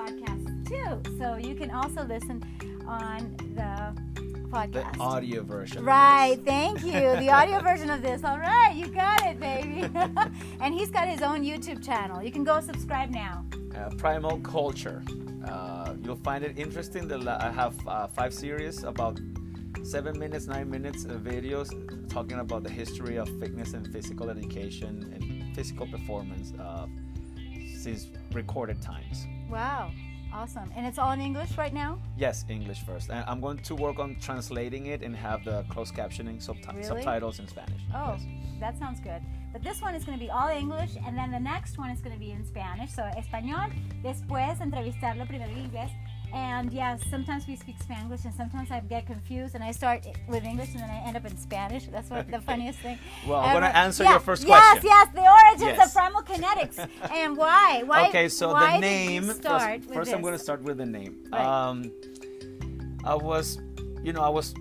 podcast too. So you can also listen on the podcast. The audio version. Right, thank you. The audio version of this. All right, you got it, baby. and he's got his own YouTube channel. You can go subscribe now. Uh, Primal Culture. Uh, you'll find it interesting. That I have uh, five series about seven minutes, nine minutes of videos talking about the history of fitness and physical education and physical performance uh, since recorded times. Wow. Awesome. And it's all in English right now? Yes, English first. And I'm going to work on translating it and have the closed captioning subti- Really? subtitles in Spanish. Oh, Yes. that sounds good. But this one is going to be all English, and then the next one is going to be in Spanish. So español, después entrevistarlo primero en inglés. And yes, sometimes we speak Spanglish, and sometimes I get confused, and I start with English, and then I end up in Spanish. That's what the funniest thing. Well, I'm gonna answer Yeah, your first question. Yes, yes, the origins Yes. of primal kinetics, and why? Why? okay, so why the name. start first, first I'm going to start with the name. Right. Um, I was, you know, I was,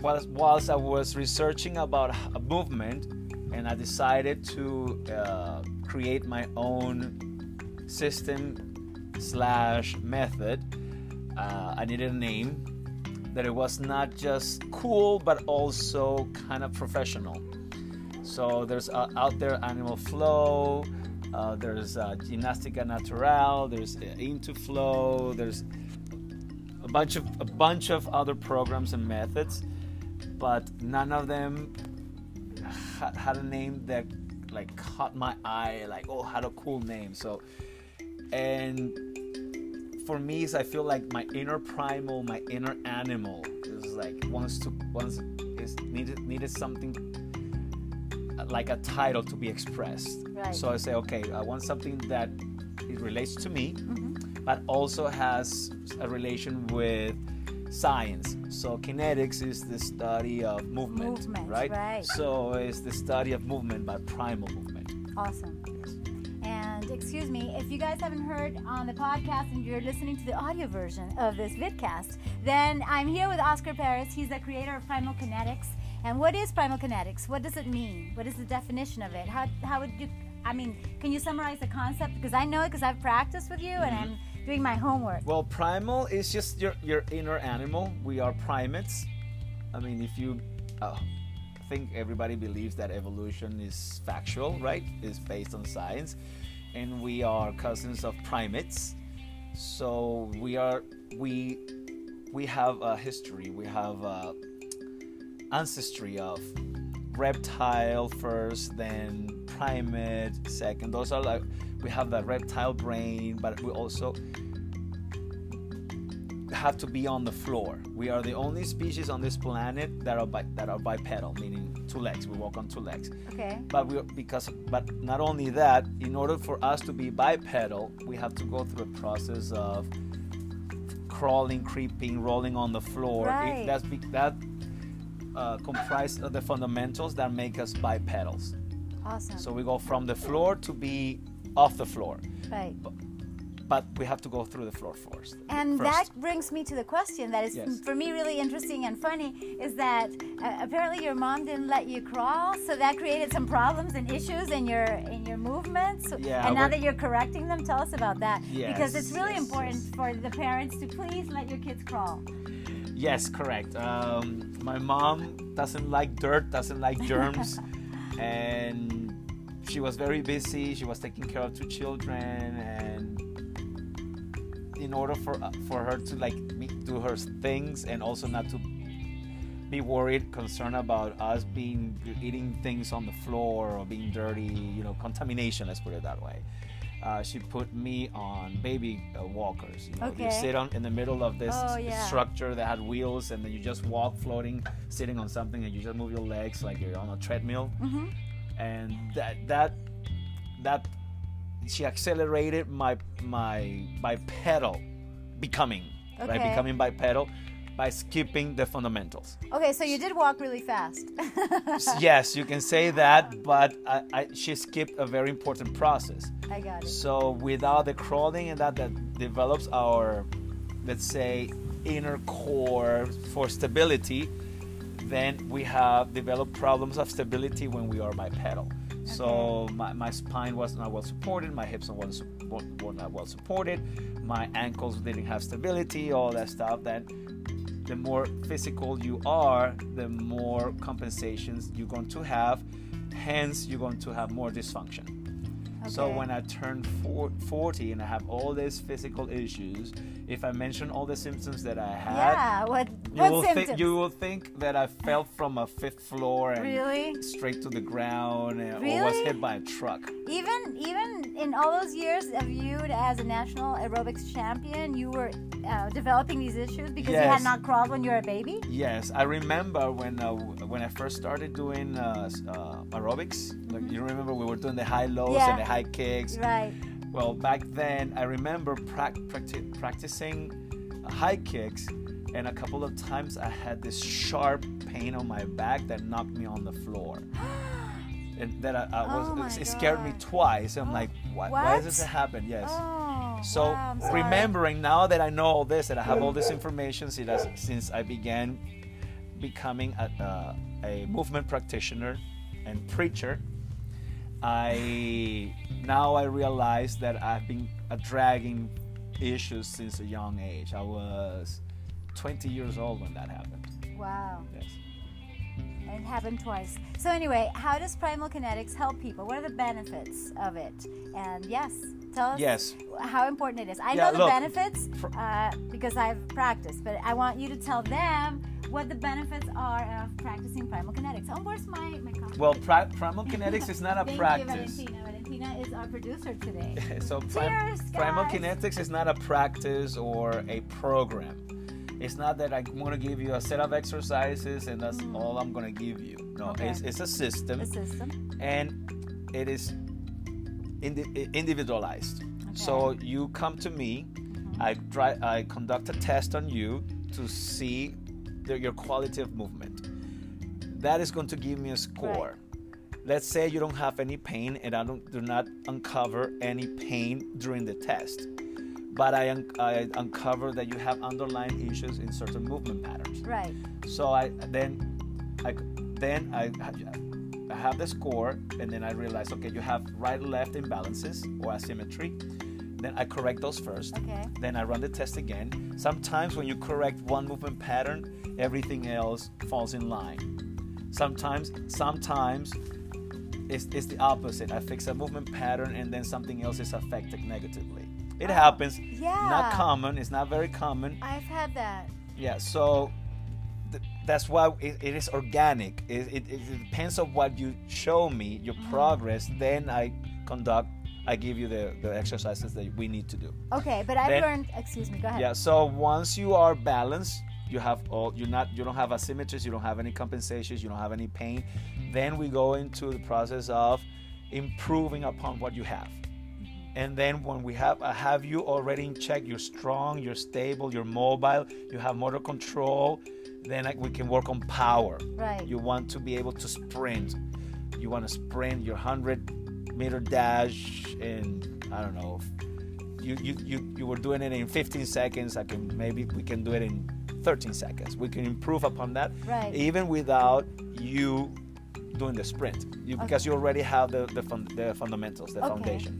whilst, whilst I was researching about a movement, and I decided to uh, create my own system slash method. Uh, I needed a name that it was not just cool, but also kind of professional. So there's uh, out there Animal Flow, uh, there's uh, Gymnastica Natural, there's uh, Intu-Flow, there's a bunch of a bunch of other programs and methods, but none of them ha- had a name that like caught my eye. Like oh, had a cool name. So and for me, is I feel like my inner primal, my inner animal is like wants to wants is needed needed something like a title to be expressed. Right. So I say, okay, I want something that it relates to me, Mm-hmm. but also has a relation with science. So kinetics is the study of movement, Movement, right? right. So it's the study of movement, but primal movement. Awesome. And excuse me, if you guys haven't heard on the podcast and you're listening to the audio version of this vidcast, then I'm here with Oscar Perez. He's the creator of Primal Kinetics. And what is Primal Kinetics? What does it mean? What is the definition of it? How, how would you, I mean, can you summarize the concept? Because I know it because I've practiced with you and Mm-hmm. I'm doing my homework. Well, primal is just your, your inner animal. We are primates. I mean, if you uh, I think everybody believes that evolution is factual, right? Is based on science, and we are cousins of primates. So we are we we have a history. We have a ancestry of reptile first, then primate second. Those are like we have the reptile brain, but we also have to be on the floor. We are the only species on this planet that are bi- that are bipedal, meaning legs. We walk on two legs. Okay. But we because but not only that, in order for us to be bipedal, we have to go through a process of crawling, creeping, rolling on the floor. It- Right. that's be, that uh, comprise of the fundamentals that make us bipedals. Awesome. So we go from the floor to be off the floor, right. but we have to go through the floor first. And first. that brings me to the question that is Yes. for me really interesting and funny is that uh, apparently your mom didn't let you crawl, so that created some problems and issues in your in your movements. Yeah, and now that you're correcting them, tell us about that because it's really yes, important yes. for the parents to please let your kids crawl. Yes, correct. Um, my mom doesn't like dirt, doesn't like germs, and she was very busy. She was taking care of two children, and in order for uh, for her to like me- do her things and also not to be worried, concerned about us being eating things on the floor or being dirty, you know, contamination. Let's put it that way. Uh, she put me on baby uh, walkers. You know, you sit on in the middle of this Oh, yeah. structure that had wheels, and then you just walk, floating, sitting on something, and you just move your legs like you're on a treadmill. Mm-hmm. And that that that she accelerated my my bipedal becoming, right? Becoming bipedal by skipping the fundamentals. Okay, so you did walk really fast. yes, you can say that, but I, I, she skipped a very important process. I got it. So without the crawling and that, that develops our, let's say, inner core for stability, then we have developed problems of stability when we are bipedal. So my, my spine was not well supported, my hips were, were not well supported, my ankles didn't have stability, all that stuff. That the more physical you are, the more compensations you're going to have. Hence, you're going to have more dysfunction. So when I turn 40 and I have all these physical issues, if I mention all the symptoms that I had, yeah. What you what will symptoms? think you will think that I fell from a fifth floor and Really? straight to the ground and, or was hit by a truck. even even in all those years of you as a national aerobics champion, you were uh, developing these issues because you had not crawled when you were a baby. Yes, I remember when uh, when I first started doing uh, uh, aerobics. Like you remember, we were doing the high lows Yeah. and the high kicks. Right. Well, back then, I remember prac- practi- practicing uh, high kicks, and a couple of times I had this sharp pain on my back that knocked me on the floor. And that I, I was oh it scared me twice. I'm like, why, why does this happen? Yes. Oh. So wow, remembering now that I know all this, that I have all this information since I, since I began becoming a, uh, a movement practitioner and preacher, I now I realize that I've been uh, dragging issues since a young age. I was 20 years old when that happened. Wow. Yes. It happened twice. So anyway, how does Primal Kinetics help people? What are the benefits of it? And yes, tell us Yes. how important it is. I Yeah, know the look, benefits uh, because I've practiced, but I want you to tell them what the benefits are of practicing Primal Kinetics. Oh, where's my my coffee? Well, pri- primal kinetics is not a Thank practice. you, Valentina. Valentina is our producer today. so prim- Cheers, primal kinetics is not a practice or a program it's not that I'm gonna give you a set of exercises and that's all i'm to give you. No Mm. Okay. it's, it's a system. The system. and it is indi- individualized. So you come to me i try i conduct a test on you to see the, your quality of movement. That is going to give me a score. Let's say you don't have any pain and i don't do not uncover any pain during the test but i, un- I uncover that you have underlying issues in certain movement patterns Right. so i then i then i I have the score and then i realize okay you have right left imbalances or asymmetry then i correct those first Okay. then I run the test again. Sometimes when you correct one movement pattern, everything else falls in line. Sometimes, sometimes it's, it's the opposite. I fix a movement pattern and then something else is affected negatively. It happens. Oh, Yeah. Not common. It's not very common. I've had that. Yeah. So th- that's why it, it is organic. It, it, it depends on what you show me, your Mm-hmm. progress. Then I conduct. I give you the, the exercises that we need to do. Okay, but I've Then- learned. Excuse me. Go ahead. Yeah. So once you are balanced, you have all. You're not. You don't have asymmetries. You don't have any compensations. You don't have any pain. Then we go into the process of improving upon what you have. And then when we have have you already in check, you're strong, you're stable, you're mobile, you have motor control. Then like, we can work on power. Right. You want to be able to sprint. You want to sprint your hundred meter dash in I don't know. You, you, you, you were doing it in 15 seconds. I can maybe we can do it in 13 seconds. We can improve upon that, Right. even without you doing the sprint, you, because you already have the the, fun, the fundamentals, the Okay. foundation.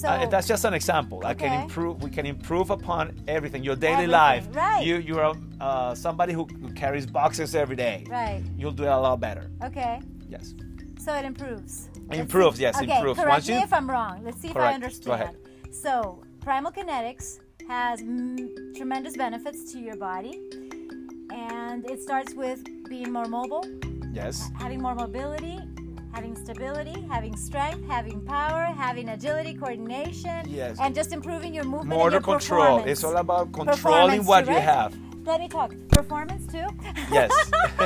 So Uh, that's just an example. I can improve. We can improve upon everything. Your daily Everything, life. right. You you're uh, somebody who, who carries boxes every day. right. You'll do it a lot better. Okay. Yes. So it improves. Let's Improves, see- yes, okay, improves. Correct Once me you- if I'm wrong. Let's see if I Correct. Go understand. ahead. So Primal Kinetics has mm, tremendous benefits to your body, and it starts with being more mobile, Yes. having more mobility, having stability, having strength, having power, having agility, coordination, Yes. and just improving your movement and Motor your control. It's all about controlling what too, you have. Let me talk. Performance too. Yes.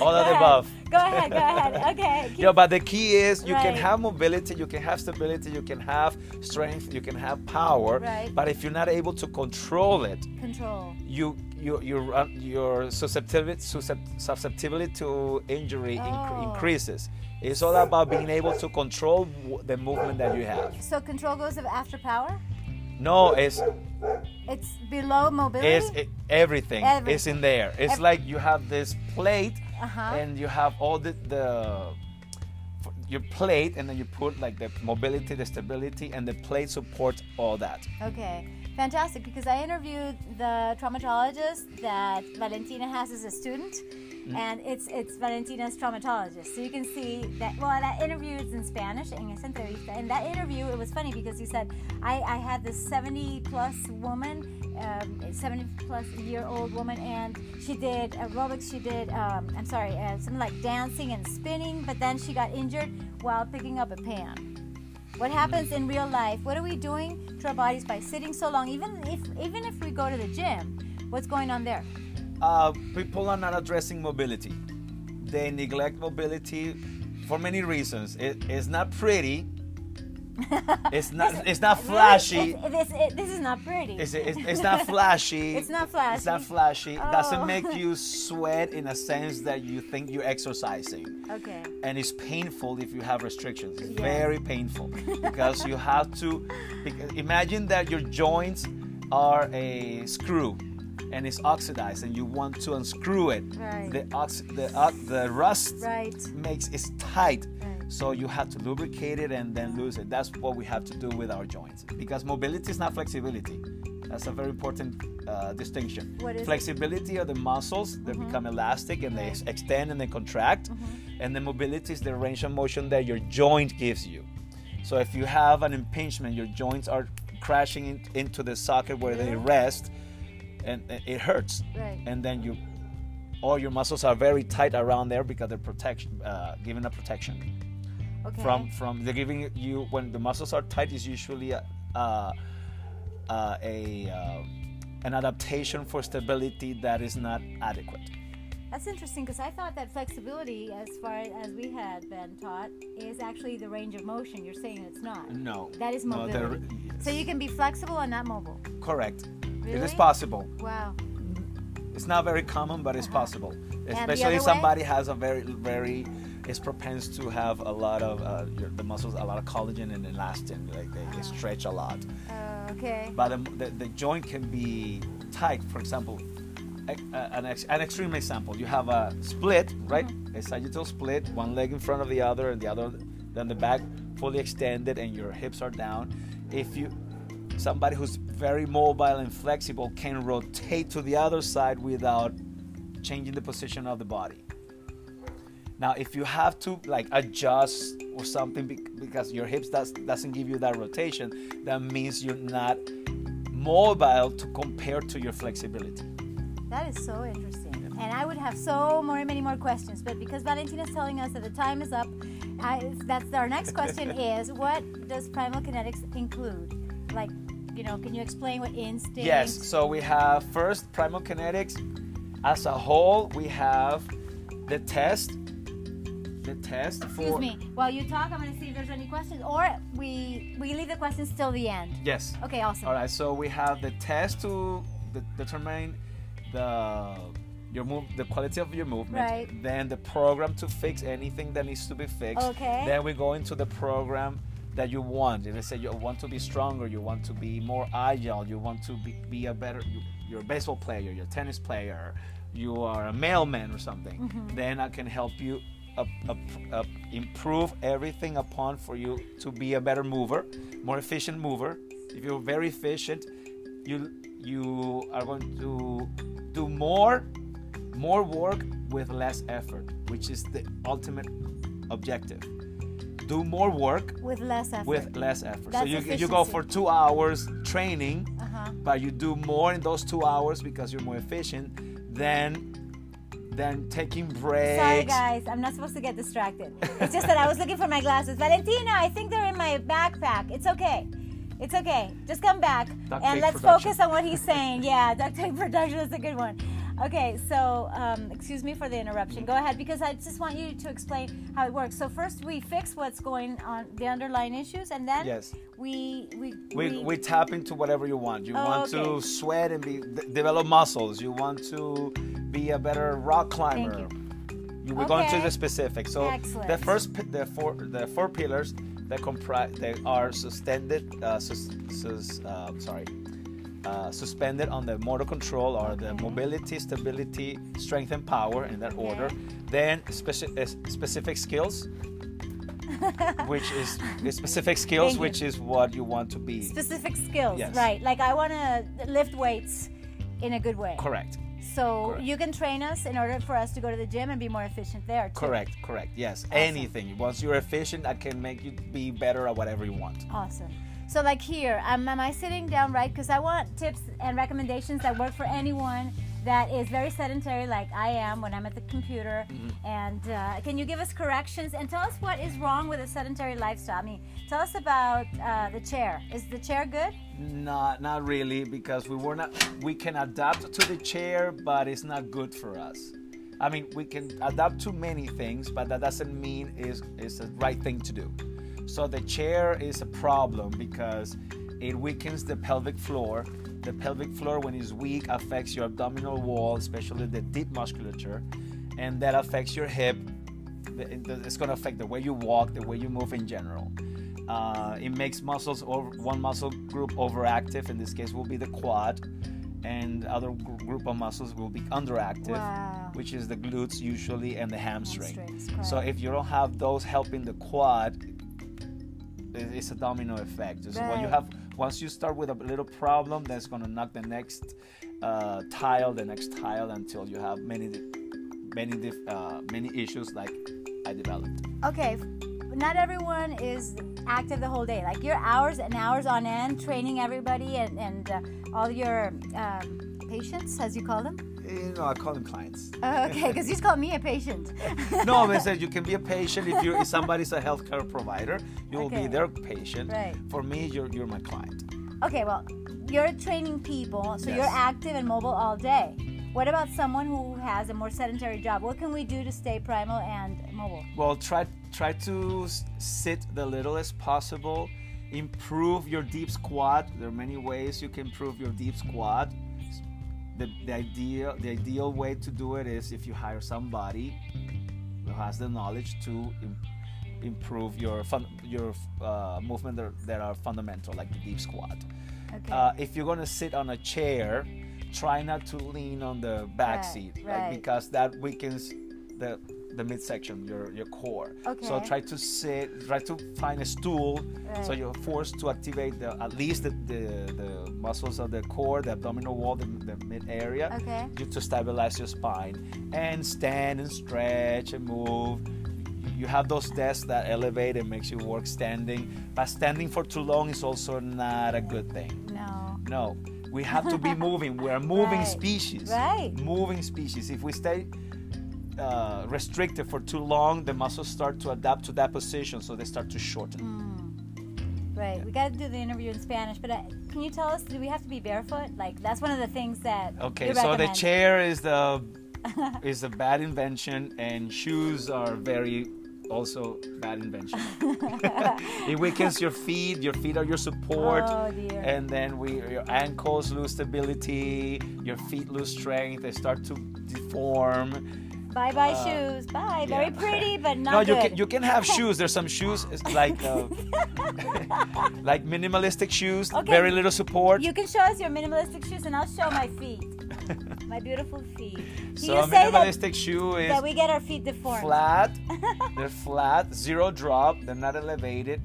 all Go of the above. Go ahead. Go ahead. Okay. keep- Yeah, but the key is you can have mobility, you can have stability, you can have strength, you can have power. Right. But if you're not able to control it, control. you you you uh, your susceptibility susceptibility to injury inc- Oh. increases. It's all about being able to control the movement that you have. So control goes of after power. No, it's It's below mobility. it's it, everything. Everything. It's in there. It's Ev- like you have this plate Uh-huh. and you have all the the. your plate, and then you put like the mobility, the stability, and the plate supports all that. Okay, fantastic. Because I interviewed the traumatologist that Valentina has as a student, and it's it's Valentina's traumatologist. So you can see that. Well, that interview is in Spanish. En esa entrevista, in that interview, it was funny because he said, "I I had this 70 plus woman, um, 70 plus year old woman, and she did aerobics. She did um, I'm sorry, uh, something like dancing and spinning, but then she got injured while picking up a pan." What happens in real life? What are we doing to our bodies by sitting so long? Even if even if we go to the gym, what's going on there? Uh, people are not addressing mobility. They neglect mobility for many reasons. It, it's not pretty. It's not. It's not flashy. It's, this, is not pretty. It's, not flashy. It's not flashy. It's not flashy. It doesn't Oh. make you sweat in a sense that you think you're exercising. okay. And it's painful if you have restrictions. It's Yeah. very painful because you have to. Imagine that your joints are a screw and it's oxidized and you want to unscrew it. Right. The, ox- the, uh, the rust Right. makes it tight. Right. So you have to lubricate it and then lose it. That's what we have to do with our joints because mobility is not flexibility. That's a very important uh, distinction. What is it? flexibility are the muscles that become elastic and they extend and they contract, Mm-hmm. and the mobility is the range of motion that your joint gives you. So if you have an impingement, your joints are crashing in, into the socket where they rest, and it hurts. Right. And then you, all your muscles are very tight around there because they're protection, uh, giving a protection Okay. from from they're giving you when the muscles are tight is usually a, uh, uh, a uh, an adaptation for stability that is not adequate. That's interesting because I thought that flexibility, as far as we had been taught, is actually the range of motion. You're saying it's not. No, That is no, they're- mobility. So you can be flexible and not mobile. correct. It is possible. Wow. It's not very common, but it's possible. Especially if way? somebody has a very very is propense to have a lot of uh, your, the muscles, a lot of collagen and elastin, like they, they stretch a lot. Uh, okay. but the, the, the joint can be tight. For example, a- a- an, ex, an extreme example: you have a split, right? A sagittal split, one leg in front of the other, and the other, then the back fully extended, and your hips are down. If you somebody who's very mobile and flexible can rotate to the other side without changing the position of the body. Now, if you have to like adjust or something because your hips does, doesn't give you that rotation, that means you're not mobile to compare to your flexibility. That is so interesting. And I would have so more, many more questions, but because Valentina's telling us that the time is up, I, that's our next question is what does primal kinetics include? Like, you know, can you explain what instinct? Yes, so we have first primal kinetics. As a whole, we have the test. The test for Excuse me. While you talk, I'm going to see if there's any questions, or we we leave the questions till the end. Yes. Okay, awesome. All right, so we have the test to de- determine the your move, the quality of your movement. Right. Then the program to fix anything that needs to be fixed. Okay. Then we go into the program that you want. Let's say you want to be stronger, you want to be more agile, you want to be, be a better. You, you're a baseball player, you're a tennis player, you are a mailman or something. Mm-hmm. Then I can help you. Up, up, up, improve everything upon for you to be a better mover, more efficient mover. If you're very efficient, you you are going to do more more work with less effort, which is the ultimate objective. Do more work With less effort. with less effort. so That's you, you go for two hours training, Uh-huh. but you do more in those two hours because you're more efficient than than taking breaks. Sorry, guys. I'm not supposed to get distracted. It's just that I was looking for my glasses. Valentina, I think they're in my backpack. It's okay. It's okay. Just come back Duct and let's production. focus on what he's saying. Yeah, duct tape production is a good one. Okay, so um, excuse me for the interruption. Go ahead because I just want you to explain how it works. So first we fix what's going on, the underlying issues, and then Yes. we we we, we tap into whatever you want. You Oh, want to sweat and be develop muscles. You want to be a better rock climber. you. We're going to the specifics. So Excellent. the first, the four, the four pillars that comprise, they are suspended, uh, sus, sus, uh, sorry, uh, suspended on the motor control are the mobility, stability, strength, and power in that Okay. order. Then speci- uh, specific skills, which is specific skills, which is what you want to be. Specific skills, Yes. right? Like I want to lift weights in a good way. Correct. So Correct. you can train us in order for us to go to the gym and be more efficient there. Too. Correct. Correct. Yes. Anything. Once you're efficient, I can make you be better at whatever you want. Awesome. So like here, um, am I sitting down right? Because I want tips and recommendations that work for anyone that is very sedentary, like I am when I'm at the computer. Mm-hmm. And uh, can you give us corrections and tell us what is wrong with a sedentary lifestyle? I mean, tell us about uh, the chair. Is the chair good? Not not really because we were not we can adapt to the chair, but it's not good for us. I mean, we can adapt to many things, but that doesn't mean is is the right thing to do. So the chair is a problem because it weakens the pelvic floor. The pelvic floor, when it's weak, affects your abdominal wall, especially the deep musculature, and that affects your hip. It's going to affect the way you walk, the way you move in general. Uh, it makes muscles over one muscle group overactive. In this case, will be the quad, and other group of muscles will be underactive, Wow. which is the glutes usually and the hamstring. So if you don't have those helping the quad, it's a domino effect. So when you have once you start with a little problem, that's gonna knock the next uh, tile, the next tile, until you have many, many, uh, many issues like I developed. Okay, not everyone is active the whole day. Like you're hours and hours on end training everybody and, and uh, all your um, patients, as you call them. You know, I call them clients. Uh, okay, because you just called me a patient. no, I said you can be a patient if you if somebody's a healthcare provider, you will Okay. be their patient. Right. For me, you're you're my client. Okay, well, you're training people, so you're active and mobile all day. What about someone who has a more sedentary job? What can we do to stay primal and mobile? Well, try try to sit the littlest possible. Improve your deep squat. There are many ways you can improve your deep squat. The, the ideal the ideal way to do it is if you hire somebody who has the knowledge to im- improve your fun, your uh, movement that, that are fundamental, like the deep squat. Okay. Uh, if you're gonna sit on a chair, try not to lean on the back Right, seat, like, because that weakens the the midsection, your your core. Okay. So try to sit, try to find a stool, so you're forced to activate the at least the, the, the muscles of the core, the abdominal wall, the, the mid area, Okay. you to stabilize your spine and stand and stretch and move. You have those desks that elevate and makes you work standing, but standing for too long is also not a good thing. no. No, we have to be moving. We're moving Right. species. Right. Moving species. If we stay uh, restricted for too long, the muscles start to adapt to that position, so they start to shorten. Mm. Right. We got to do the interview in Spanish, but uh, can you tell us, do we have to be barefoot? Like, that's one of the things that. Okay, so the chair is the is a bad invention, and shoes are very also bad invention. it weakens your feet. Your feet are your support. Oh, dear. and then we your ankles lose stability your feet lose strength they start to deform Bye bye uh, shoes. Bye. Very yeah. pretty, but not no you good. can you can have shoes there's some shoes like uh, like minimalistic shoes Okay. very little support You can show us your minimalistic shoes, and I'll show my feet, my beautiful feet. Do so you a say that, minimalistic shoe is that we get our feet deformed? flat they're flat zero drop they're not elevated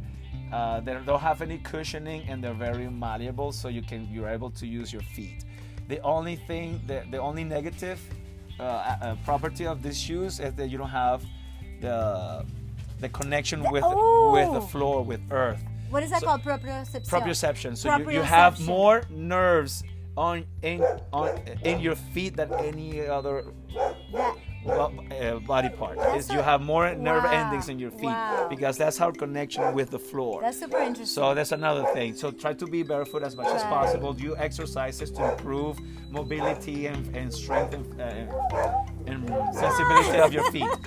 uh, they don't have any cushioning and they're very malleable so you can you're able to use your feet the only thing the, the only negative uh, uh, property of these shoes is that you don't have the the connection with with the oh. floor with earth What is that So- called? Proprioception. proprioception so you, you have more nerves on in on in your feet than any other That- uh, body part. Is you have more nerve Wow. endings in your feet Wow. because that's our connection with the floor. that's super interesting. so that's another thing. So try to be barefoot as much as possible. Do exercises to improve mobility and, and strength and, uh, and sensibility of your feet.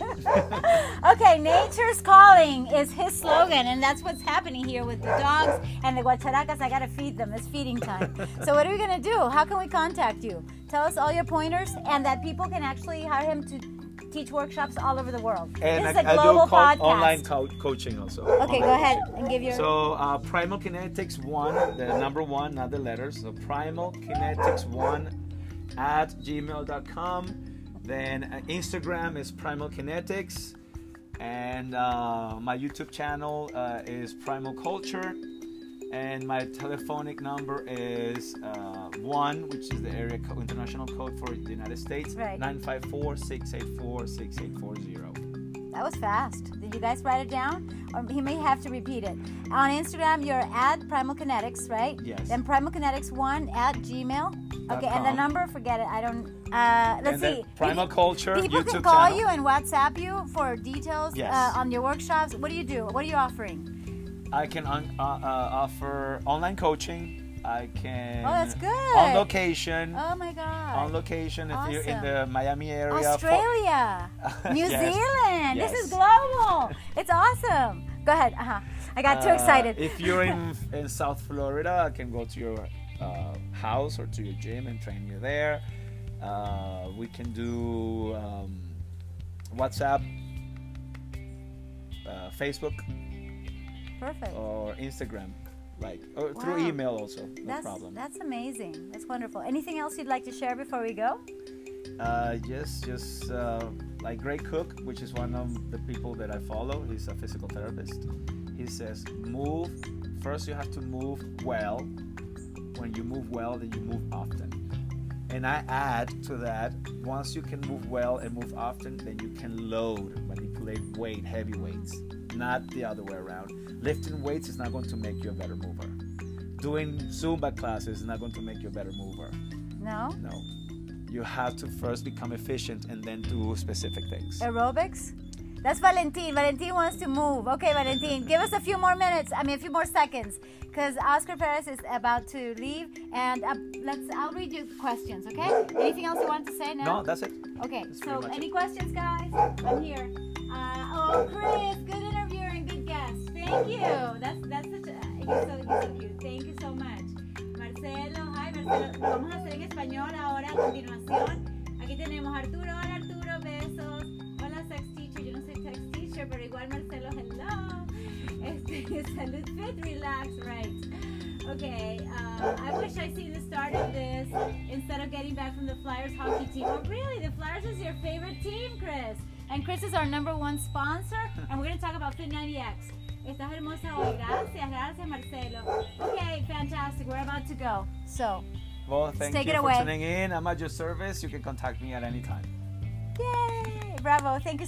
Okay, nature's calling is his slogan, and that's what's happening here with the dogs and the guacharacas. I gotta feed them. It's feeding time. so what are we gonna do? How can we contact you? Tell us all your pointers, and that people can actually hire him to teach workshops all over the world. And this I, is a I global do co- podcast. online co- coaching also. Okay, go ahead and give your. So uh, Primal Kinetics One, the number one, not the letters. So Primal Kinetics One at gmail.com. Then uh, Instagram is Primal Kinetics. And uh, my YouTube channel uh, is Primal Culture. And my telephonic number is uh, 1, which is the area co- international code for the United States, Right. 954 684 6840. That was fast. Did you guys write it down? Or he may have to repeat it. On Instagram, you're at Primal Kinetics, right? Yes. Then Primal Kinetics one at Gmail. Okay, and the number, forget it. I don't. Uh, let's see. Primal People- Culture People YouTube can call channel. you and WhatsApp you for details Yes. uh, on your workshops. What do you do? What are you offering? I can un- uh, uh, offer online coaching. I can. Oh, that's good. On location. Oh my God. on location if you're in the Miami area. for- Australia, New Yes. Zealand. This is global. It's awesome. Go ahead. Uh-huh. I got too Uh, excited. if you're in in South Florida, I can go to your uh, house or to your gym and train you there. Uh, we can do um, WhatsApp, uh, Facebook, Perfect. or Instagram, like or through email also. No that's problem. that's amazing. That's wonderful. Anything else you'd like to share before we go? Uh, yes, just uh, like Gray Cook, which is one of the people that I follow. He's a physical therapist. He says, move. First, you have to move well. When you move well, then you move often. And I add to that, once you can move well and move often, then you can load, manipulate weight, heavy weights, not the other way around. Lifting weights is not going to make you a better mover. Doing Zumba classes is not going to make you a better mover. No. No. You have to first become efficient and then do specific things. Aerobics. That's Valentin. Valentin wants to move. Okay, Valentin, give us a few more minutes. I mean, a few more seconds, because Oscar Perez is about to leave. And uh, let's. I'll read you questions. Okay. Anything else you want to say? now? No, that's it. Okay, That's so any it. questions, guys? I'm here. Oh, Chris, good interviewing, good guest. Thank you. That's that's such a, you're so, you're so cute. Thank you so much. Marcelo, hi Marcelo. Lo vamos a hacer en español ahora a continuación. Aquí tenemos a Arturo. Hola Arturo, besos. Hola sex teacher. Yo no soy sex teacher, pero igual Marcelo, hello. Este, salud fit, relax, right. Okay, uh, I wish I seen the start of this instead of getting back from the Flyers hockey team. Oh, really? The Flyers is your favorite team, Chris. And Chris is our number one sponsor, and we're going to talk about Fit90X. Estás hermosa hoy. Gracias, gracias, Marcelo. Okay, fantastic. We're about to go. So, Well, thank take you it for away. tuning in. I'm at your service. You can contact me at any time. yay! Bravo. Thank you